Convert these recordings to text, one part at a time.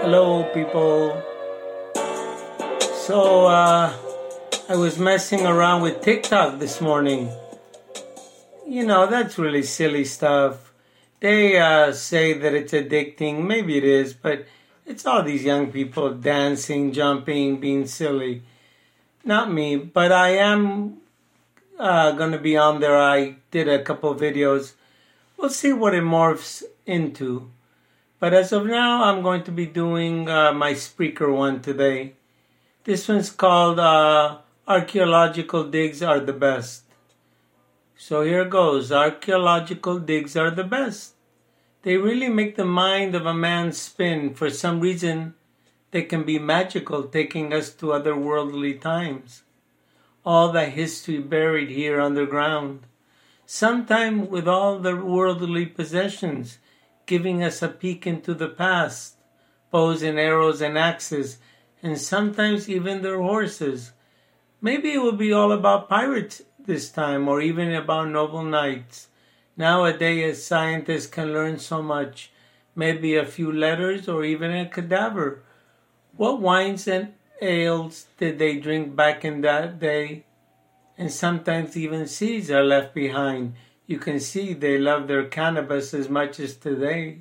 Hello, people. So, uh, I was messing around with TikTok this morning. You know, that's really silly stuff. They uh, say that it's addicting. Maybe it is, but it's all these young people dancing, jumping, being silly. Not me, but I am uh, going to be on there. I did a couple videos. We'll see what it morphs into. But as of now, I'm going to be doing uh, my Spreaker one today. This one's called uh, Archaeological Digs Are the Best. So here goes Archaeological digs are the best. They really make the mind of a man spin. For some reason, they can be magical, taking us to otherworldly times. All the history buried here underground. Sometime with all the worldly possessions giving us a peek into the past, bows and arrows and axes, and sometimes even their horses. Maybe it will be all about pirates this time, or even about noble knights. Nowadays, scientists can learn so much, maybe a few letters or even a cadaver. What wines and ales did they drink back in that day? And sometimes even seeds are left behind you can see they love their cannabis as much as today.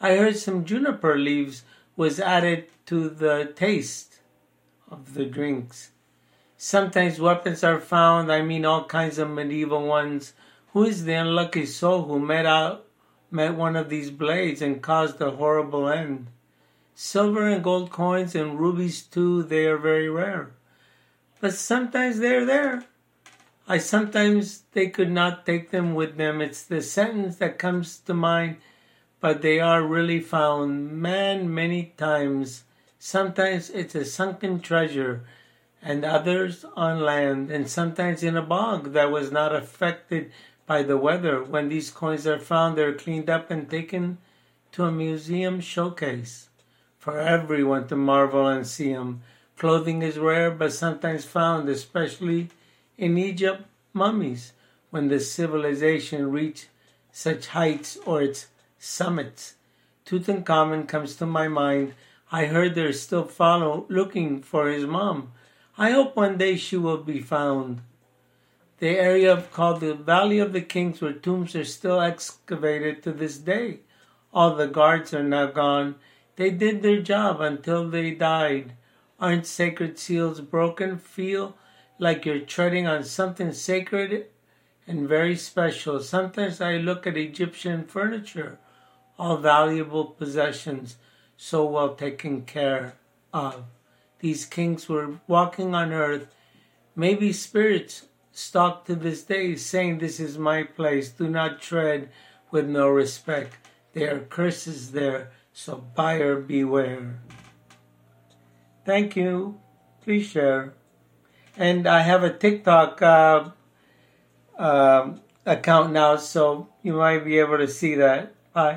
I heard some juniper leaves was added to the taste of the drinks. Sometimes weapons are found, I mean all kinds of medieval ones. Who is the unlucky soul who met out met one of these blades and caused a horrible end? Silver and gold coins and rubies too, they are very rare. But sometimes they're there. I sometimes they could not take them with them. It's the sentence that comes to mind, but they are really found, man, many times. Sometimes it's a sunken treasure, and others on land, and sometimes in a bog that was not affected by the weather. When these coins are found, they're cleaned up and taken to a museum showcase for everyone to marvel and see them. Clothing is rare, but sometimes found, especially in Egypt, mummies, when the civilization reached such heights or its summits. Tutankhamun comes to my mind. I heard they're still follow looking for his mom. I hope one day she will be found. The area called the Valley of the Kings, where tombs are still excavated to this day. All the guards are now gone. They did their job until they died. Aren't sacred seals broken? Feel like you're treading on something sacred and very special. Sometimes I look at Egyptian furniture, all valuable possessions, so well taken care of. These kings were walking on earth. Maybe spirits stalk to this day, saying, This is my place. Do not tread with no respect. There are curses there, so buyer beware. Thank you. Please share and I have a TikTok uh, uh, account now, so you might be able to see that.